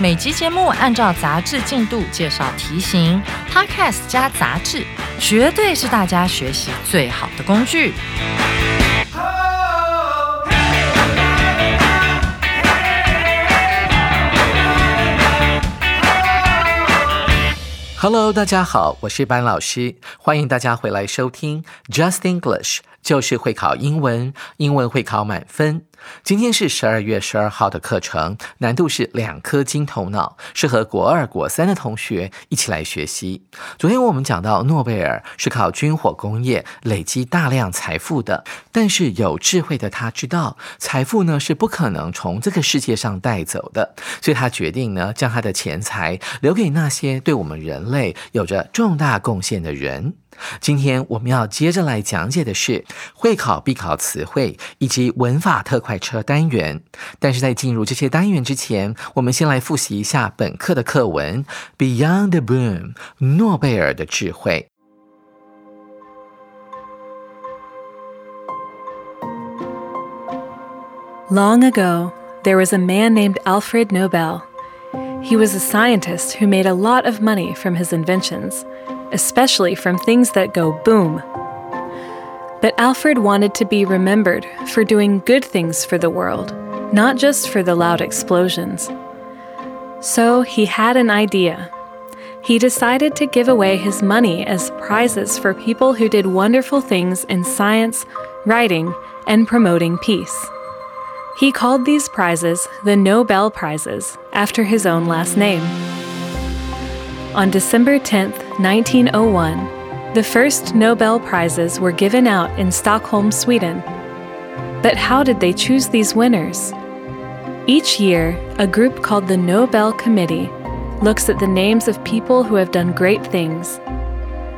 每集节目按照杂志进度介绍题型，Podcast 加杂志，绝对是大家学习最好的工具。Hello，大家好，我是班老师，欢迎大家回来收听 Just English，就是会考英文，英文会考满分。今天是十二月十二号的课程，难度是两颗金头脑，适合国二、国三的同学一起来学习。昨天我们讲到，诺贝尔是靠军火工业累积大量财富的，但是有智慧的他知道，财富呢是不可能从这个世界上带走的，所以他决定呢，将他的钱财留给那些对我们人类有着重大贡献的人。今天我们要接着来讲解的是会考必考词汇以及文法特快车单元。但是在进入这些单元之前，我们先来复习一下本课的课文《Beyond the Boom》诺贝尔的智慧。Long ago, there was a man named Alfred Nobel. He was a scientist who made a lot of money from his inventions. especially from things that go boom. But Alfred wanted to be remembered for doing good things for the world, not just for the loud explosions. So he had an idea. He decided to give away his money as prizes for people who did wonderful things in science, writing, and promoting peace. He called these prizes the Nobel Prizes after his own last name. On December 10, 1901, the first Nobel Prizes were given out in Stockholm, Sweden. But how did they choose these winners? Each year, a group called the Nobel Committee looks at the names of people who have done great things.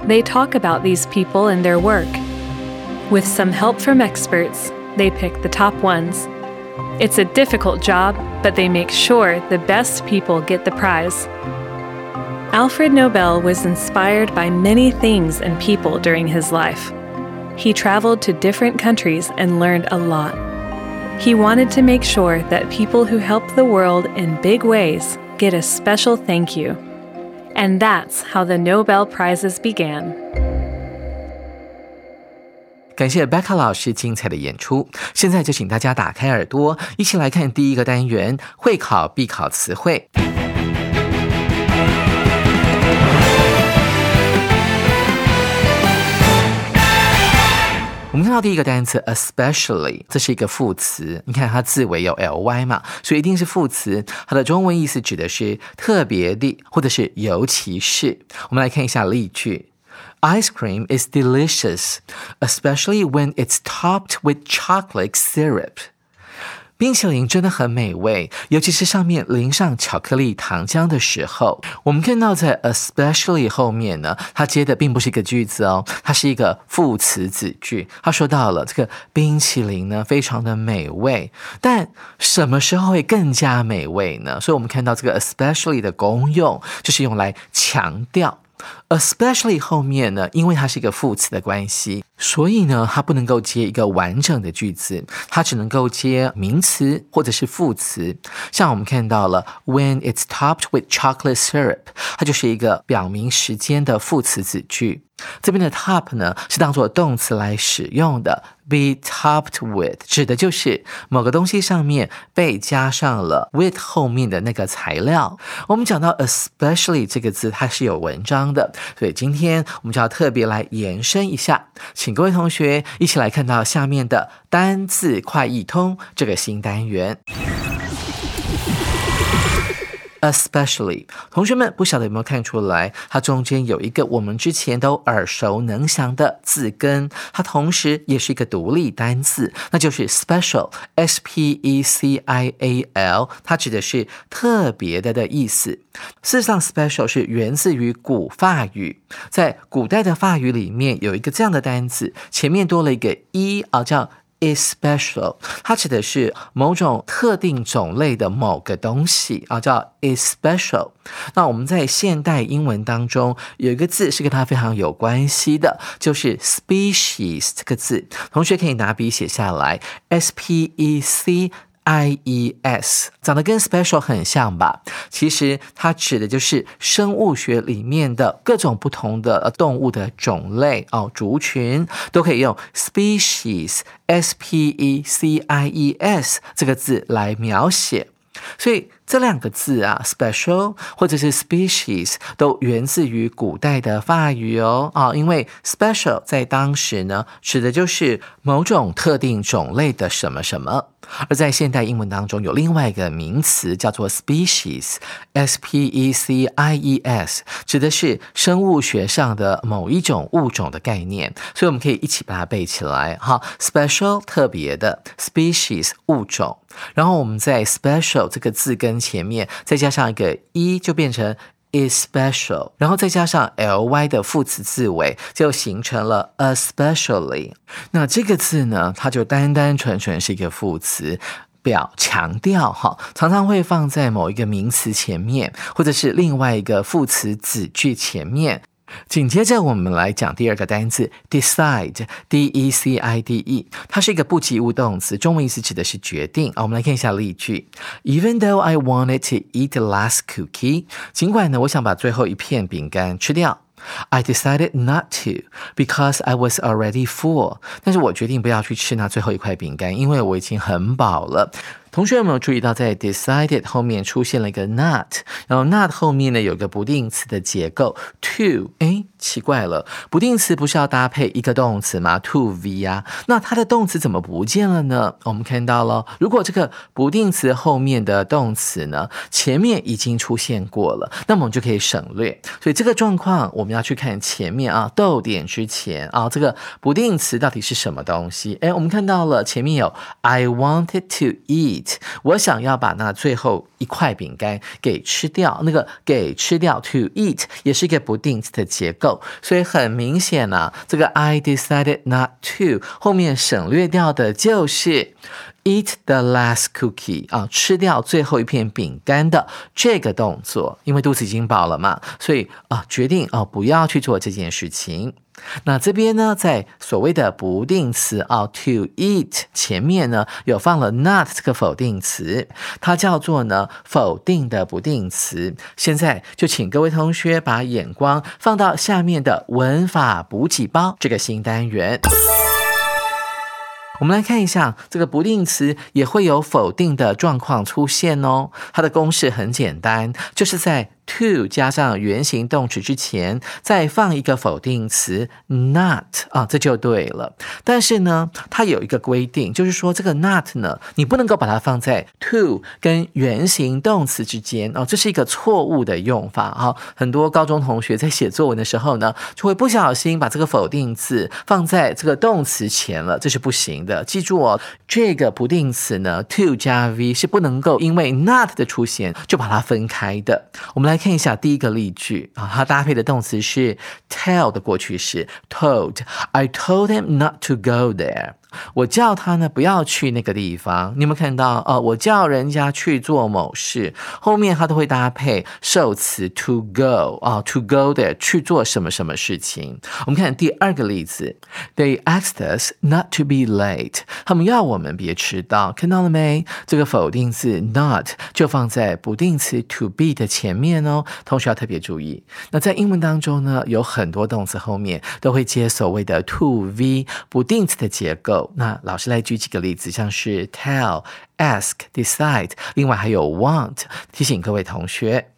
They talk about these people and their work. With some help from experts, they pick the top ones. It's a difficult job, but they make sure the best people get the prize. Alfred Nobel was inspired by many things and people during his life. He traveled to different countries and learned a lot. He wanted to make sure that people who help the world in big ways get a special thank you. And that's how the Nobel Prizes began. 感谢 Becca 老师精彩的演出。现在就请大家打开耳朵，一起来看第一个单元会考必考词汇。 我们看到第一个单词 especially，这是一个副词。你看它字尾有 ly 嘛，所以一定是副词。它的中文意思指的是特别的，或者是尤其是。我们来看一下例句：Ice cream is delicious, especially when it's topped with chocolate syrup. 冰淇淋真的很美味，尤其是上面淋上巧克力糖浆的时候。我们看到在 especially 后面呢，它接的并不是一个句子哦，它是一个副词子句。他说到了这个冰淇淋呢，非常的美味，但什么时候会更加美味呢？所以我们看到这个 especially 的功用，就是用来强调。Especially 后面呢，因为它是一个副词的关系，所以呢，它不能够接一个完整的句子，它只能够接名词或者是副词。像我们看到了，When it's topped with chocolate syrup，它就是一个表明时间的副词子句。这边的 top 呢，是当做动词来使用的。Be topped with 指的就是某个东西上面被加上了 with 后面的那个材料。我们讲到 especially 这个字，它是有文章的，所以今天我们就要特别来延伸一下，请各位同学一起来看到下面的单字快易通这个新单元。especially。同学们不晓得有没有看出来，它中间有一个我们之前都耳熟能详的字根，它同时也是一个独立单字，那就是 special，s p e c i a l，它指的是特别的的意思。事实上，special 是源自于古法语，在古代的法语里面有一个这样的单字，前面多了一个 e 啊，叫。Especial，它指的是某种特定种类的某个东西啊，叫 especial。那我们在现代英文当中有一个字是跟它非常有关系的，就是 species 这个字。同学可以拿笔写下来，s p e c。I E S 长得跟 special 很像吧？其实它指的就是生物学里面的各种不同的动物的种类哦，族群都可以用 species S P E C I E S 这个字来描写。所以这两个字啊，special 或者是 species 都源自于古代的法语哦啊，因为 special 在当时呢，指的就是某种特定种类的什么什么。而在现代英文当中，有另外一个名词叫做 species，s p e c i e s，指的是生物学上的某一种物种的概念。所以我们可以一起把它背起来。哈，special 特别的，species 物种。然后我们在 special 这个字跟前面再加上一个一就变成。especial，然后再加上 ly 的副词字尾，就形成了 especially。那这个字呢，它就单单纯纯是一个副词，表强调哈，常常会放在某一个名词前面，或者是另外一个副词子句前面。紧接着，我们来讲第二个单词，decide，d e c i d e，它是一个不及物动词，中文意思指的是决定啊。我们来看一下例句：Even though I wanted to eat the last cookie，尽管呢，我想把最后一片饼干吃掉，I decided not to because I was already full。但是我决定不要去吃那最后一块饼干，因为我已经很饱了。同学有没有注意到，在 decided 后面出现了一个 not，然后 not 后面呢有个不定词的结构 to，哎，奇怪了，不定词不是要搭配一个动词吗？to v 呀，那它的动词怎么不见了呢？我们看到了，如果这个不定词后面的动词呢前面已经出现过了，那么我们就可以省略。所以这个状况我们要去看前面啊，逗点之前啊，这个不定词到底是什么东西？哎，我们看到了前面有 I wanted to eat。我想要把那最后一块饼干给吃掉，那个给吃掉 to eat 也是一个不定词的结构，所以很明显呢，这个 I decided not to 后面省略掉的就是 eat the last cookie 啊，吃掉最后一片饼干的这个动作，因为肚子已经饱了嘛，所以啊决定啊不要去做这件事情。那这边呢，在所谓的不定词啊，to eat 前面呢，有放了 not 这个否定词，它叫做呢否定的不定词。现在就请各位同学把眼光放到下面的文法补给包这个新单元。我们来看一下，这个不定词也会有否定的状况出现哦。它的公式很简单，就是在。To 加上原形动词之前，再放一个否定词 not 啊，这就对了。但是呢，它有一个规定，就是说这个 not 呢，你不能够把它放在 to 跟原形动词之间哦，这是一个错误的用法哈。很多高中同学在写作文的时候呢，就会不小心把这个否定词放在这个动词前了，这是不行的。记住哦，这个不定词呢，to 加 v 是不能够因为 not 的出现就把它分开的。我们来。来看一下第一个例句啊，它搭配的动词是 tell 的过去式，told I told him not to go there。我叫他呢不要去那个地方。你有没有看到？哦，我叫人家去做某事，后面他都会搭配受词 to go 啊，to go there 去做什么什么事情。我们看第二个例子，They asked us not to be late。他们要我们别迟到，看到了没？这个否定字 not 就放在不定词 to be 的前面哦。同学要特别注意。那在英文当中呢，有很多动词后面都会接所谓的 to v 不定词的结构。那老师来举几个例子，像是 tell、ask、decide，另外还有 want，提醒各位同学。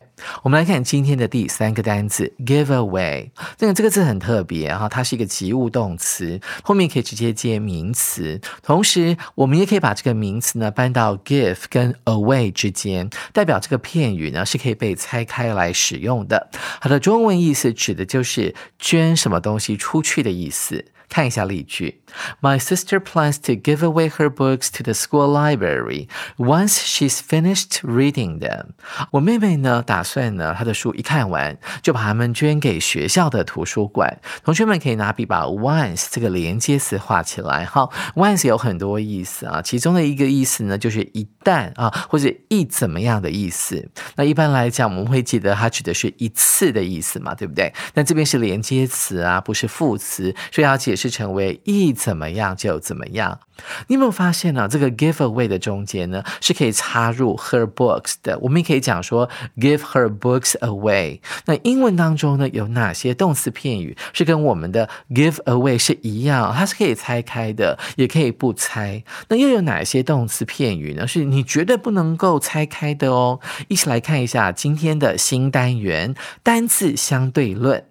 我们来看今天的第三个单词 give away。这个这个字很特别哈，它是一个及物动词，后面可以直接接名词。同时，我们也可以把这个名词呢搬到 give 跟 away 之间，代表这个片语呢是可以被拆开来使用的。它的中文意思指的就是捐什么东西出去的意思。看一下例句：My sister plans to give away her books to the school library once she's finished reading them。我妹妹呢，打算呢，她的书一看完，就把它们捐给学校的图书馆。同学们可以拿笔把 once 这个连接词画起来。哈，once 有很多意思啊，其中的一个意思呢，就是一旦啊，或者一怎么样的意思。那一般来讲，我们会记得它指的是一次的意思嘛，对不对？那这边是连接词啊，不是副词，所以要解。是成为一怎么样就怎么样。你有没有发现呢？这个 give away 的中间呢是可以插入 her books 的。我们也可以讲说 give her books away。那英文当中呢有哪些动词片语是跟我们的 give away 是一样？它是可以拆开的，也可以不拆。那又有哪些动词片语呢？是你绝对不能够拆开的哦。一起来看一下今天的新单元单字相对论。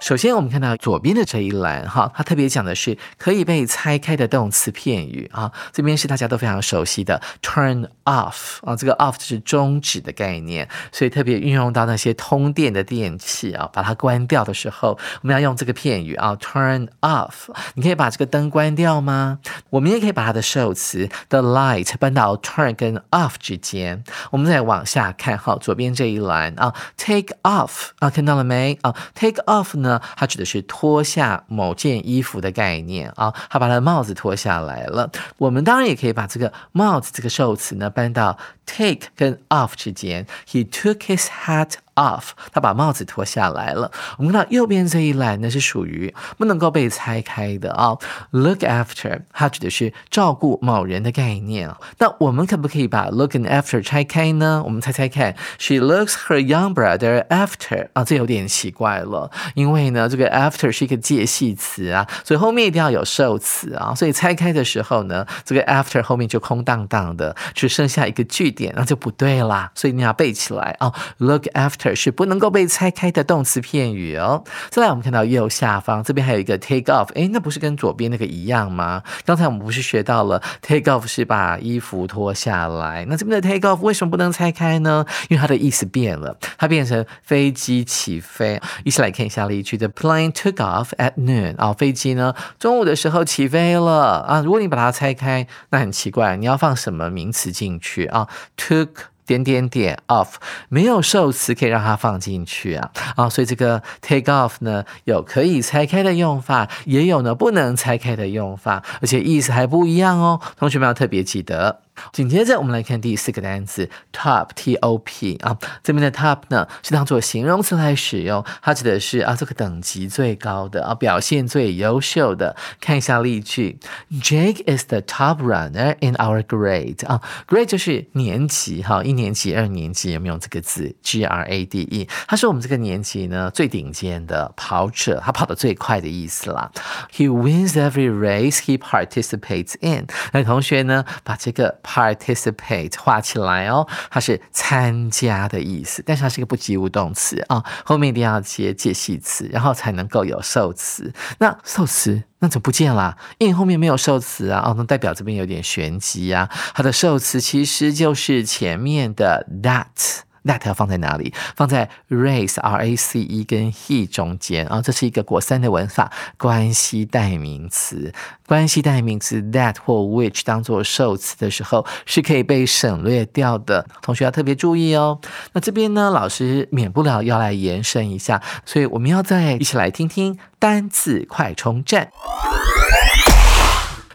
首先，我们看到左边的这一栏，哈，它特别讲的是可以被拆开的动词片语啊。这边是大家都非常熟悉的 turn off 啊，这个 off 就是终止的概念，所以特别运用到那些通电的电器啊，把它关掉的时候，我们要用这个片语啊，turn off。你可以把这个灯关掉吗？我们也可以把它的受词 the light 搬到 turn 跟 off 之间。我们再往下看，哈，左边这一栏啊，take off 啊，看到了没啊？take off 呢？它指的是脱下某件衣服的概念啊，他把他的帽子脱下来了。我们当然也可以把这个帽子这个受词呢搬到 take 跟 off 之间。He took his hat. off，他把帽子脱下来了。我们看到右边这一栏呢是属于不能够被拆开的啊。Look after，它指的是照顾某人的概念。那我们可不可以把 look and after 拆开呢？我们猜猜看，She looks her young brother after 啊，这有点奇怪了，因为呢这个 after 是一个介系词啊，所以后面一定要有受词啊。所以拆开的时候呢，这个 after 后面就空荡荡的，只剩下一个句点，那就不对啦。所以你要背起来啊，look after。是不能够被拆开的动词片语哦。再来，我们看到右下方这边还有一个 take off，哎，那不是跟左边那个一样吗？刚才我们不是学到了 take off 是把衣服脱下来，那这边的 take off 为什么不能拆开呢？因为它的意思变了，它变成飞机起飞。一起来看一下例句：The plane took off at noon。啊，飞机呢中午的时候起飞了啊。如果你把它拆开，那很奇怪，你要放什么名词进去啊？took 点点点 off 没有受词可以让它放进去啊啊，所以这个 take off 呢有可以拆开的用法，也有呢不能拆开的用法，而且意思还不一样哦，同学们要特别记得。紧接着，我们来看第四个单词 top，t o p 啊，这边的 top 呢是当做形容词来使用，它指的是啊这个等级最高的啊，表现最优秀的。看一下例句：Jake is the top runner in our grade 啊，grade 就是年级哈，一年级、二年级有没有这个字？G R A D E，他是我们这个年级呢最顶尖的跑者，他跑得最快的意思啦。He wins every race he participates in。那同学呢，把这个 Participate 画起来哦，它是参加的意思，但是它是一个不及物动词啊，后面一定要接介系词，然后才能够有受词。那受词那怎么不见了？因为后面没有受词啊，哦，那代表这边有点玄机啊。它的受词其实就是前面的 that。That 要放在哪里？放在 race r a c e 跟 he 中间啊，这是一个国三的文法，关系代名词。关系代名词 that 或 which 当做受词的时候，是可以被省略掉的。同学要特别注意哦。那这边呢，老师免不了要来延伸一下，所以我们要再一起来听听单字快充站。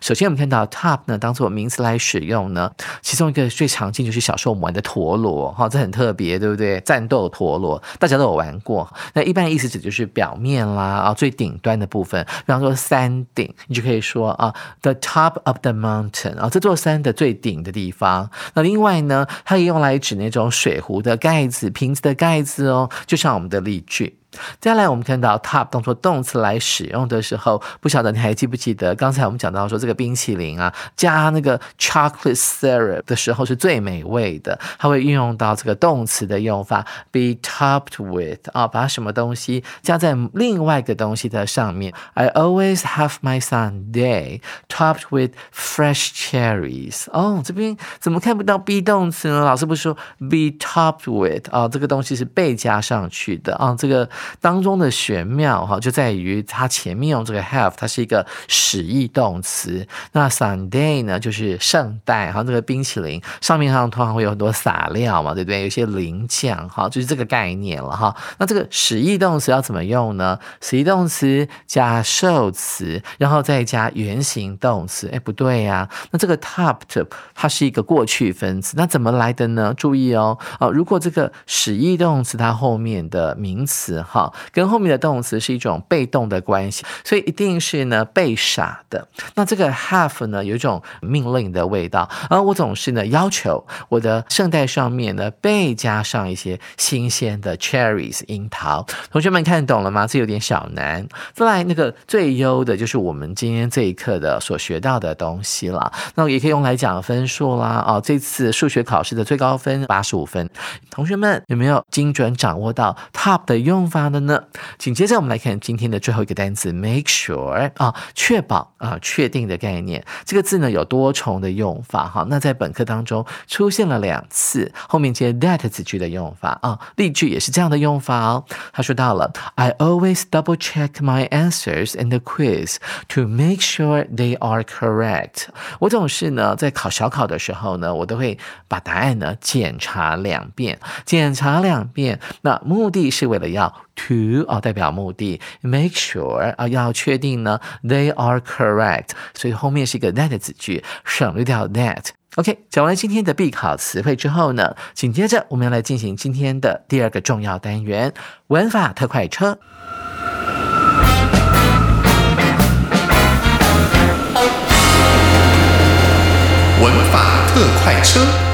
首先，我们看到 top 呢，当做名词来使用呢，其中一个最常见就是小时候我们玩的陀螺，哈，这很特别，对不对？战斗陀螺，大家都有玩过。那一般意思指就是表面啦，啊，最顶端的部分，比方说山顶，你就可以说啊，the top of the mountain，啊，这座山的最顶的地方。那另外呢，它也用来指那种水壶的盖子、瓶子的盖子哦，就像我们的例句。接下来我们看到 top 当做动词来使用的时候，不晓得你还记不记得刚才我们讲到说这个冰淇淋啊，加那个 chocolate syrup 的时候是最美味的，它会运用到这个动词的用法，be topped with 啊，把什么东西加在另外一个东西的上面。I always have my Sunday topped with fresh cherries。哦，这边怎么看不到 be 动词呢？老师不是说 be topped with 啊，这个东西是被加上去的啊，这个。当中的玄妙哈，就在于它前面用这个 have，它是一个使役动词。那 Sunday 呢，就是圣代哈，这个冰淇淋上面上通常会有很多撒料嘛，对不对？有些淋酱哈，就是这个概念了哈。那这个使役动词要怎么用呢？使役动词加受词，然后再加原形动词。哎，不对呀，那这个 topped 它是一个过去分词，那怎么来的呢？注意哦，哦，如果这个使役动词它后面的名词。好，跟后面的动词是一种被动的关系，所以一定是呢被傻的。那这个 have 呢有一种命令的味道，而我总是呢要求我的圣代上面呢被加上一些新鲜的 cherries 樱桃。同学们看懂了吗？这有点小难。再来那个最优的就是我们今天这一课的所学到的东西了。那也可以用来讲分数啦。哦，这次数学考试的最高分八十五分。同学们有没有精准掌握到 top 的用法？的呢？紧接着我们来看今天的最后一个单词，make sure 啊，确保啊，确定的概念。这个字呢有多重的用法哈。那在本课当中出现了两次，后面接 that 子句的用法啊，例句也是这样的用法哦。他说到了，I always double check my answers in the quiz to make sure they are correct。我总是呢在考小考的时候呢，我都会把答案呢检查两遍，检查两遍。那目的是为了要。To 啊，代表目的，make sure 啊，要确定呢，they are correct，所以后面是一个 that 子句，省略掉 that。OK，讲完今天的必考词汇之后呢，紧接着我们要来进行今天的第二个重要单元——文法特快车。文法特快车。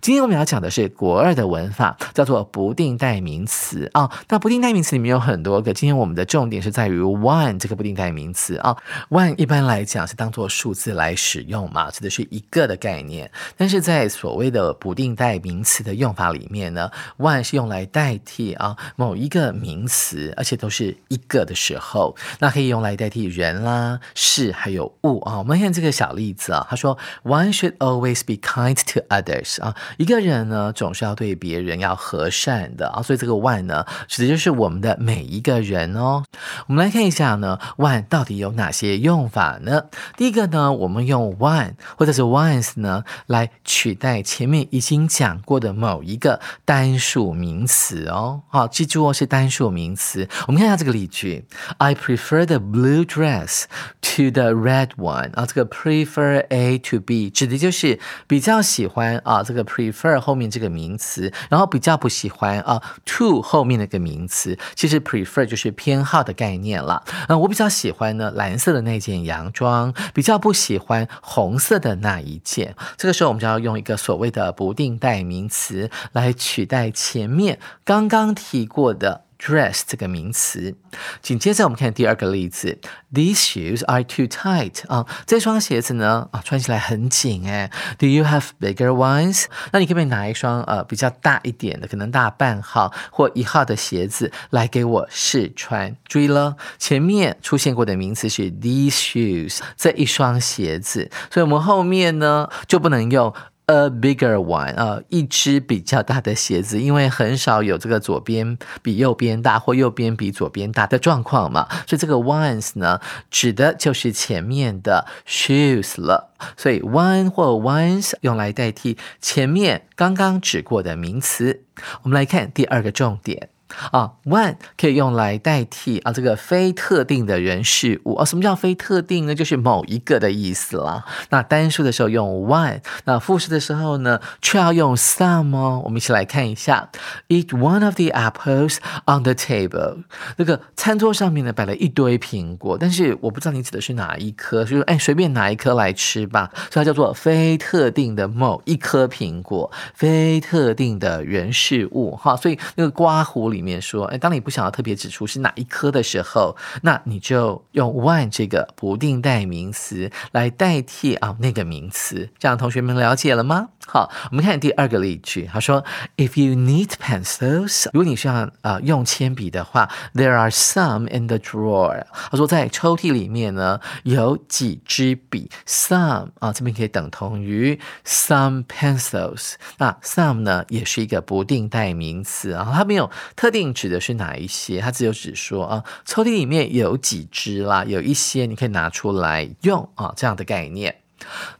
今天我们要讲的是国二的文法，叫做不定代名词啊。那不定代名词里面有很多个，今天我们的重点是在于 one 这个不定代名词啊。one 一般来讲是当做数字来使用嘛，指的是一个的概念。但是在所谓的不定代名词的用法里面呢，one 是用来代替啊某一个名词，而且都是一个的时候，那可以用来代替人啦、事还有物啊。我们看这个小例子啊，他说 one should always be kind to others 啊。一个人呢，总是要对别人要和善的啊，所以这个 one 呢，指的就是我们的每一个人哦。我们来看一下呢，one 到底有哪些用法呢？第一个呢，我们用 one 或者是 once 呢，来取代前面已经讲过的某一个单数名词哦。好，记住哦，是单数名词。我们看一下这个例句：I prefer the blue dress to the red one。啊，这个 prefer A to B 指的就是比较喜欢啊，这个。Prefer 后面这个名词，然后比较不喜欢啊，to 后面那个名词，其实 prefer 就是偏好的概念了。嗯，我比较喜欢呢蓝色的那件洋装，比较不喜欢红色的那一件。这个时候我们就要用一个所谓的不定代名词来取代前面刚刚提过的。Dress 这个名词，紧接着我们看第二个例子，These shoes are too tight 啊，这双鞋子呢啊穿起来很紧哎。Do you have bigger ones？那你可不可以拿一双呃比较大一点的，可能大半号或一号的鞋子来给我试穿？注意了，前面出现过的名词是 these shoes 这一双鞋子，所以我们后面呢就不能用。A bigger one 啊，一只比较大的鞋子，因为很少有这个左边比右边大或右边比左边大的状况嘛，所以这个 ones 呢，指的就是前面的 shoes 了。所以 one 或 ones 用来代替前面刚刚指过的名词。我们来看第二个重点。啊，one 可以用来代替啊这个非特定的人事物啊。什么叫非特定呢？就是某一个的意思啦。那单数的时候用 one，那复数的时候呢，却要用 some 哦。我们一起来看一下，eat one of the apples on the table。那个餐桌上面呢摆了一堆苹果，但是我不知道你指的是哪一颗，就是哎随便拿一颗来吃吧。所以它叫做非特定的某一颗苹果，非特定的人事物哈。所以那个刮胡里。里面说，哎，当你不想要特别指出是哪一科的时候，那你就用 one 这个不定代名词来代替啊那个名词。这样同学们了解了吗？好，我们看第二个例句，他说，If you need pencils，如果你需要啊用铅笔的话，There are some in the drawer。他说在抽屉里面呢有几支笔，some 啊这边可以等同于 some pencils。那 some 呢也是一个不定代名词啊，它没有特定指的是哪一些，它只有指说啊抽屉里面有几只啦，有一些你可以拿出来用啊这样的概念。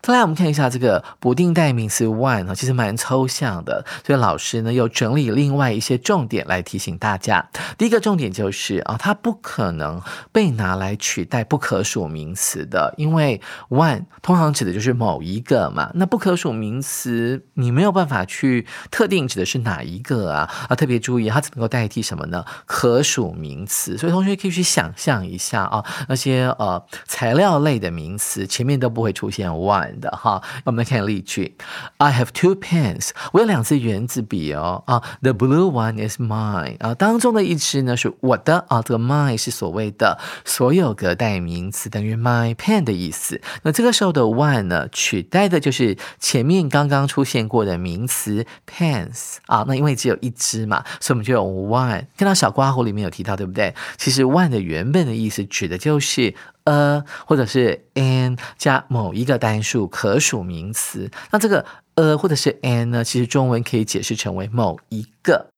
再来，我们看一下这个不定代名词 one 呢，其实蛮抽象的，所以老师呢又整理另外一些重点来提醒大家。第一个重点就是啊，它不可能被拿来取代不可数名词的，因为 one 通常指的就是某一个嘛。那不可数名词你没有办法去特定指的是哪一个啊啊，特别注意它只能够代替什么呢？可数名词。所以同学可以去想象一下啊，那些呃材料类的名词前面都不会出现。One 的哈，我们来看例句。I have two pens，我有两支圆珠笔哦啊。The blue one is mine 啊，当中的一支呢是我的啊。这个 mine 是所谓的所有格代名词，等于 my pen 的意思。那这个时候的 one 呢，取代的就是前面刚刚出现过的名词 pens 啊。那因为只有一支嘛，所以我们就用 one。看到小刮胡里面有提到，对不对？其实 one 的原本的意思指的就是。呃，或者是 an 加某一个单数可数名词，那这个呃或者是 an 呢，其实中文可以解释成为某一个。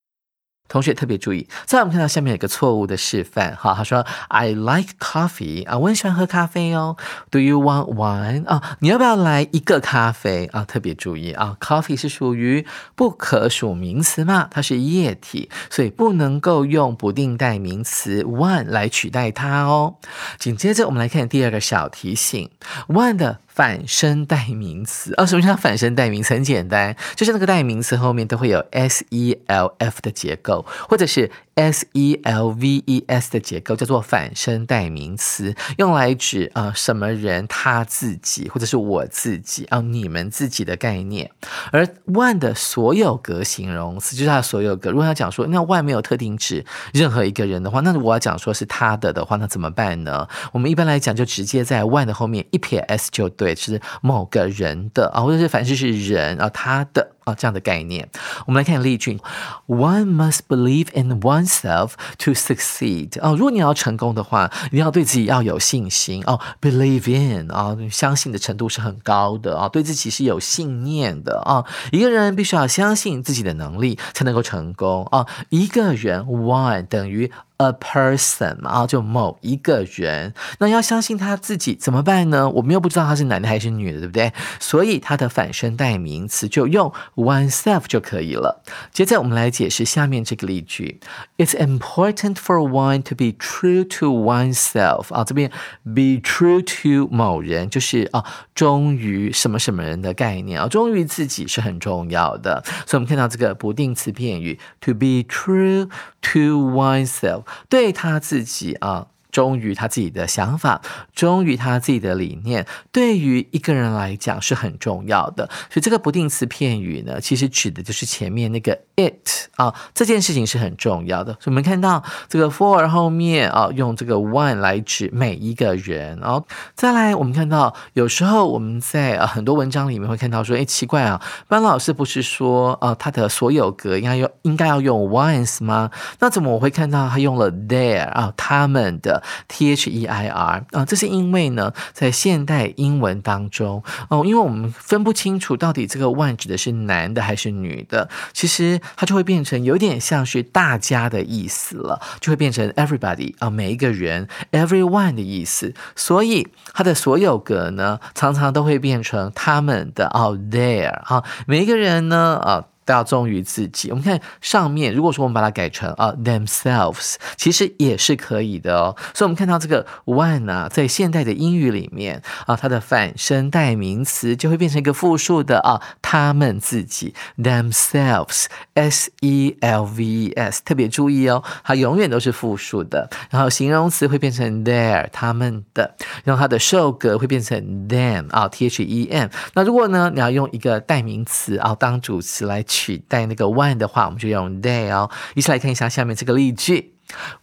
同学特别注意，再我们看到下面有一个错误的示范，哈，他说 I like coffee 啊，我很喜欢喝咖啡哦。Do you want one 啊？你要不要来一个咖啡啊？特别注意啊，coffee 是属于不可数名词嘛，它是液体，所以不能够用不定代名词 one 来取代它哦。紧接着我们来看第二个小提醒，one 的。反身代名词啊，什么叫反身代名词？很简单，就是那个代名词后面都会有 s e l f 的结构，或者是。s e l v e s 的结构叫做反身代名词，用来指啊什么人他自己或者是我自己啊你们自己的概念。而 one 的所有格形容词就是它的所有格。如果要讲说那 one 没有特定指任何一个人的话，那我要讲说是他的的话，那怎么办呢？我们一般来讲就直接在 one 的后面一撇 s 就对，是某个人的啊，或者是凡是是人啊他的。啊，这样的概念，我们来看例句：One must believe in oneself to succeed。哦，如果你要成功的话，你要对自己要有信心哦，believe in 啊，相信的程度是很高的啊，对自己是有信念的啊。一个人必须要相信自己的能力，才能够成功啊。一个人 one 等于。A person 啊，就某一个人，那要相信他自己怎么办呢？我们又不知道他是男的还是女的，对不对？所以他的反身代名词就用 oneself 就可以了。接着我们来解释下面这个例句：It's important for one to be true to oneself 啊，这边 be true to 某人就是啊，忠于什么什么人的概念啊，忠于自己是很重要的。所以我们看到这个不定词片语 to be true to oneself。对他自己啊。忠于他自己的想法，忠于他自己的理念，对于一个人来讲是很重要的。所以这个不定词片语呢，其实指的就是前面那个 it 啊，这件事情是很重要的。所以我们看到这个 for 后面啊，用这个 one 来指每一个人。然后再来，我们看到有时候我们在啊很多文章里面会看到说，哎，奇怪啊，班老师不是说啊他的所有格应该用应该要用 ones 吗？那怎么我会看到他用了 their 啊他们的？T H E I R 啊，这是因为呢，在现代英文当中哦，因为我们分不清楚到底这个 one 指的是男的还是女的，其实它就会变成有点像是大家的意思了，就会变成 everybody 啊，每一个人 everyone 的意思，所以它的所有格呢，常常都会变成他们的哦 there 啊，每一个人呢啊。要忠于自己。我们看上面，如果说我们把它改成啊 themselves，其实也是可以的哦。所以，我们看到这个 one 啊，在现代的英语里面啊，它的反身代名词就会变成一个复数的啊，他们自己 themselves，s e l v e s，特别注意哦，它永远都是复数的。然后形容词会变成 their，他们的。然后它的受格会变成 them 啊，t h e m。那如果呢，你要用一个代名词啊当主词来取。取代那个 one 的话，我们就用 they 哦。一起来看一下下面这个例句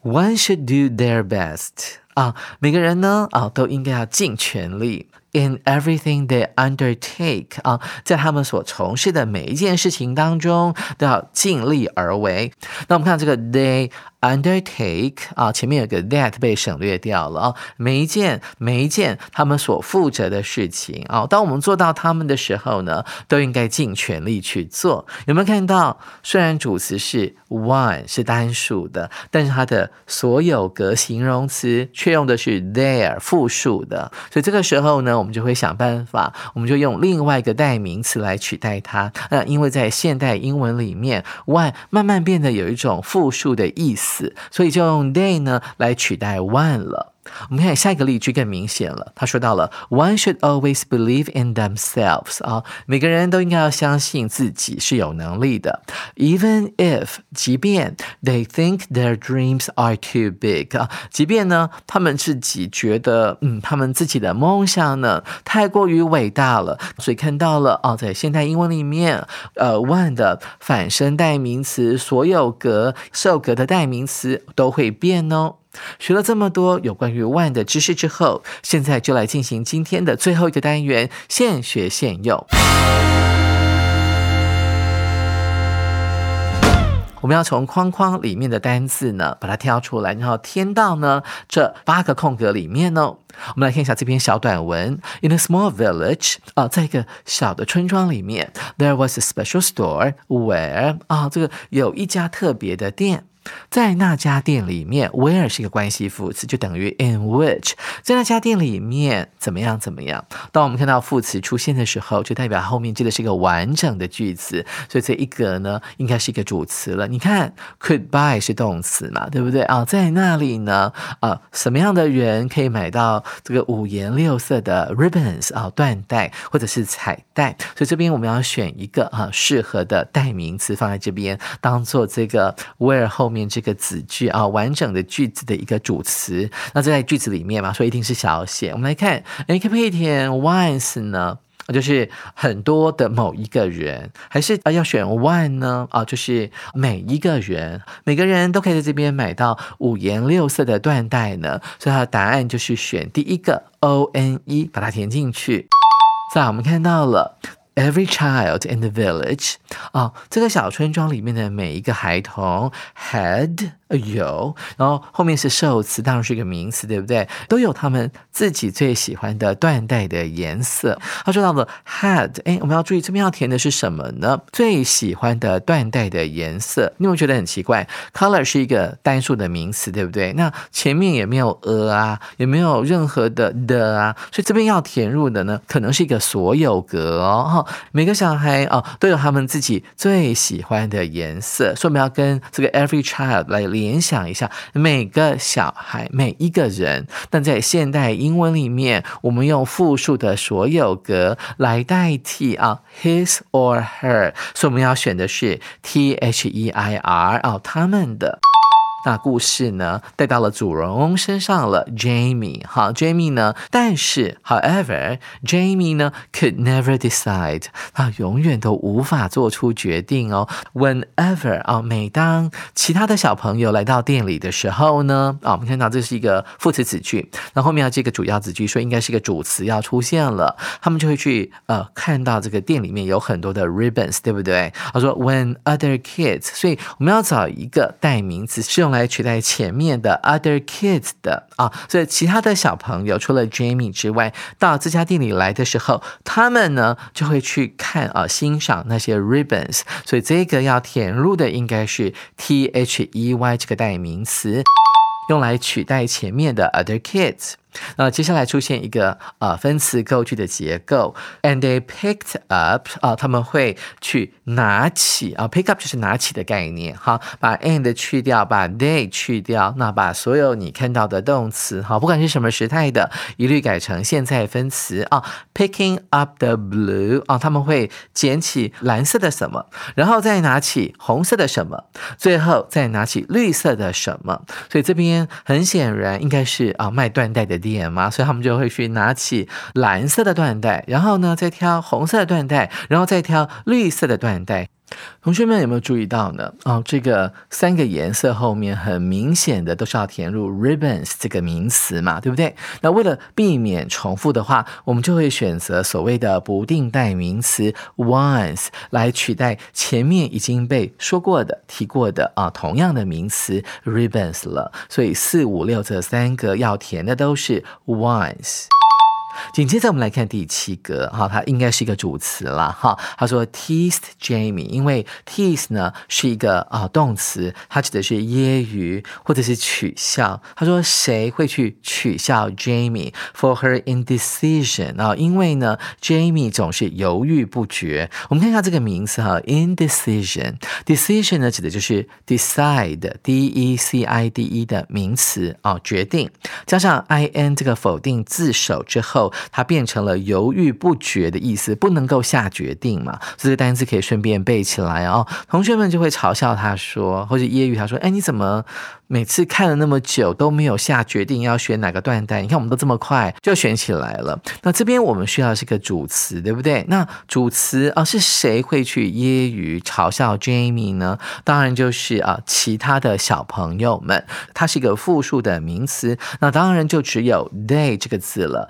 ：One should do their best 啊，每个人呢啊都应该要尽全力。In everything they undertake 啊，在他们所从事的每一件事情当中，都要尽力而为。那我们看这个 they。Undertake 啊，前面有个 that 被省略掉了啊。每一件每一件他们所负责的事情啊，当我们做到他们的时候呢，都应该尽全力去做。有没有看到？虽然主词是 one 是单数的，但是它的所有格形容词却用的是 there 复数的。所以这个时候呢，我们就会想办法，我们就用另外一个代名词来取代它。那因为在现代英文里面，one 慢慢变得有一种复数的意思。所以就用 day 呢来取代 one 了。我们看下一个例句更明显了。他说到了，One should always believe in themselves 啊，每个人都应该要相信自己是有能力的，even if 即便 they think their dreams are too big 啊，即便呢他们自己觉得嗯他们自己的梦想呢太过于伟大了。所以看到了哦，在现代英文里面，呃，one 的反身代名词，所有格受格的代名词都会变哦。学了这么多有关于 one 的知识之后，现在就来进行今天的最后一个单元——现学现用。我们要从框框里面的单字呢，把它挑出来，然后填到呢这八个空格里面哦。我们来看一下这篇小短文：In a small village，啊，在一个小的村庄里面，there was a special store where，啊，这个有一家特别的店。在那家店里面，where 是一个关系副词，就等于 in which。在那家店里面怎么样怎么样？当我们看到副词出现的时候，就代表后面接的是一个完整的句子，所以这一个呢，应该是一个主词了。你看，could buy 是动词嘛，对不对啊？在那里呢，啊，什么样的人可以买到这个五颜六色的 ribbons 啊，缎带或者是彩带？所以这边我们要选一个啊适合的代名词放在这边，当做这个 where 后面。这个子句啊，完整的句子的一个主词，那在句子里面嘛，所以一定是小写。我们来看，哎，可不可以填 once 呢？就是很多的某一个人，还是啊要选 one 呢？啊，就是每一个人，每个人都可以在这边买到五颜六色的缎带呢。所以它的答案就是选第一个 o n e，把它填进去。在我们看到了。Every child in the village 啊，这个小村庄里面的每一个孩童 had 有，然后后面是受词，当然是一个名词，对不对？都有他们自己最喜欢的缎带的颜色。他说到了 had，哎，我们要注意这边要填的是什么呢？最喜欢的缎带的颜色。你有没有觉得很奇怪？Color 是一个单数的名词，对不对？那前面也没有 a 啊，也没有任何的的啊，所以这边要填入的呢，可能是一个所有格哦。每个小孩哦都有他们自己最喜欢的颜色，所以我们要跟这个 every child 来联想一下每个小孩每一个人。但在现代英文里面，我们用复数的所有格来代替啊 his or her，所以我们要选的是 t h e i r 啊他们的。那故事呢，带到了主人翁身上了，Jamie。好，Jamie 呢，但是，however，Jamie 呢，could never decide，他永远都无法做出决定哦。Whenever 啊，每当其他的小朋友来到店里的时候呢，啊，我们看到这是一个副词子句，那后面要接个主要子句，所以应该是一个主词要出现了。他们就会去呃，看到这个店里面有很多的 ribbons，对不对？他说 When other kids，所以我们要找一个代名词是用。用来取代前面的 other kids 的啊，所以其他的小朋友除了 Jamie 之外，到这家店里来的时候，他们呢就会去看啊，欣赏那些 ribbons，所以这个要填入的应该是 T H E Y 这个代名词，用来取代前面的 other kids。那接下来出现一个呃分词构句的结构，and they picked up 啊，他们会去拿起啊，pick up 就是拿起的概念好，把 and 去掉，把 they 去掉，那把所有你看到的动词好，不管是什么时态的，一律改成现在分词啊，picking up the blue 啊，他们会捡起蓝色的什么，然后再拿起红色的什么，最后再拿起绿色的什么，所以这边很显然应该是啊卖缎带的。点嘛，所以他们就会去拿起蓝色的缎带，然后呢再挑红色的缎带，然后再挑绿色的缎带。同学们有没有注意到呢？哦，这个三个颜色后面很明显的都是要填入 ribbons 这个名词嘛，对不对？那为了避免重复的话，我们就会选择所谓的不定代名词 ones 来取代前面已经被说过的、提过的啊同样的名词 ribbons 了。所以四五六这三个要填的都是 ones。紧接着我们来看第七个，哈，它应该是一个主词了，哈。他说 teased Jamie，因为 tease 呢是一个啊动词，它指的是揶揄或者是取笑。他说谁会去取笑 Jamie for her indecision 啊？因为呢，Jamie 总是犹豫不决。我们看一下这个名词哈，indecision，decision 呢指的就是 decide，d e c i d e 的名词啊，决定，加上 i n 这个否定字首之后。它变成了犹豫不决的意思，不能够下决定嘛？这个单词可以顺便背起来哦。同学们就会嘲笑他说，或者揶揄他说：“哎，你怎么每次看了那么久都没有下决定要选哪个断代？你看我们都这么快就选起来了。”那这边我们需要是个主词，对不对？那主词啊是谁会去揶揄嘲笑 Jamie 呢？当然就是啊其他的小朋友们。它是一个复数的名词，那当然就只有 they 这个字了。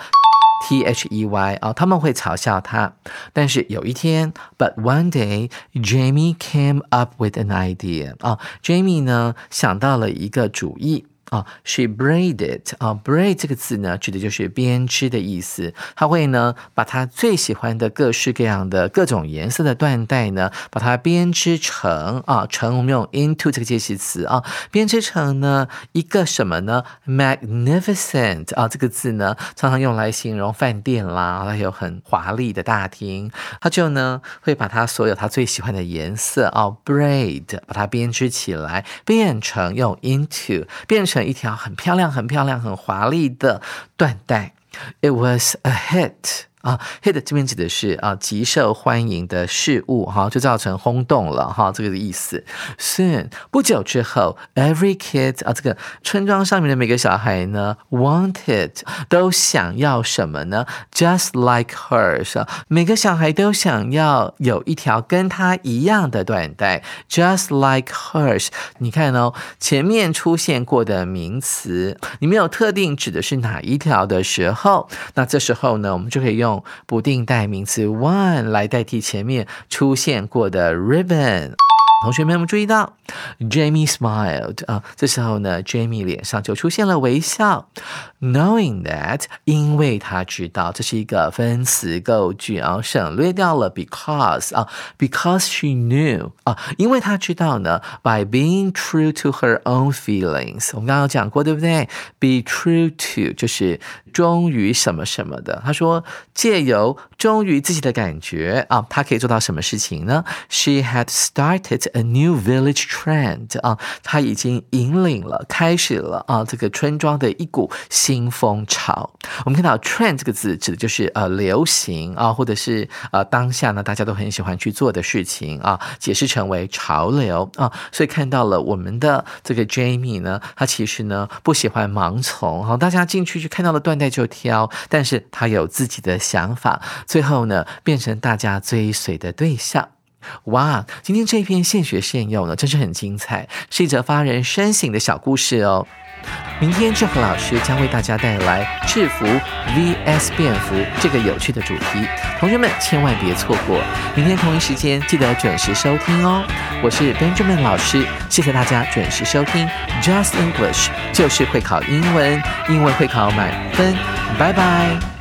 T H E Y 啊，他们会嘲笑他。但是有一天，But one day Jamie came up with an idea 啊，Jamie 呢想到了一个主意。啊，she braided 啊，braid 这个字呢，指的就是编织的意思。她会呢，把她最喜欢的各式各样的各种颜色的缎带呢，把它编织成啊，成我们用 into 这个介词啊，编织成呢一个什么呢？magnificent 啊，这个字呢，常常用来形容饭店啦，还有很华丽的大厅。他就呢，会把他所有他最喜欢的颜色啊，braid 把它编织起来，变成用 into 变成。一条很漂亮、很漂亮、很华丽的缎带。It was a hit. 啊，hit 这边指的是啊极受欢迎的事物哈，就造成轰动了哈，这个的意思。Soon 不久之后，every kid 啊，这个村庄上面的每个小孩呢，wanted 都想要什么呢？Just like hers 啊，每个小孩都想要有一条跟他一样的缎带。Just like hers，你看哦，前面出现过的名词，你没有特定指的是哪一条的时候，那这时候呢，我们就可以用。用不定代名词 one 来代替前面出现过的 ribbon。同学们有没有注意到？Jamie smiled 啊，这时候呢，Jamie 脸上就出现了微笑。Knowing that，因为他知道这是一个分词构句啊，省略掉了 because 啊，because she knew 啊，因为他知道呢，by being true to her own feelings，我们刚刚讲过对不对？Be true to 就是忠于什么什么的。他说借由忠于自己的感觉啊，他可以做到什么事情呢？She had started。A new village trend 啊，它已经引领了，开始了啊，这个村庄的一股新风潮。我们看到 trend 这个字，指的就是呃流行啊，或者是呃当下呢大家都很喜欢去做的事情啊，解释成为潮流啊。所以看到了我们的这个 Jamie 呢，他其实呢不喜欢盲从哈，大家进去就看到了段那就挑，但是他有自己的想法，最后呢变成大家追随的对象。哇，今天这篇现学现用呢，真是很精彩，是一则发人深省的小故事哦。明天志和老师将为大家带来制服 vs 便服这个有趣的主题，同学们千万别错过。明天同一时间记得准时收听哦。我是 Benjamin 老师，谢谢大家准时收听 Just English，就是会考英文，英文会考满分，拜拜。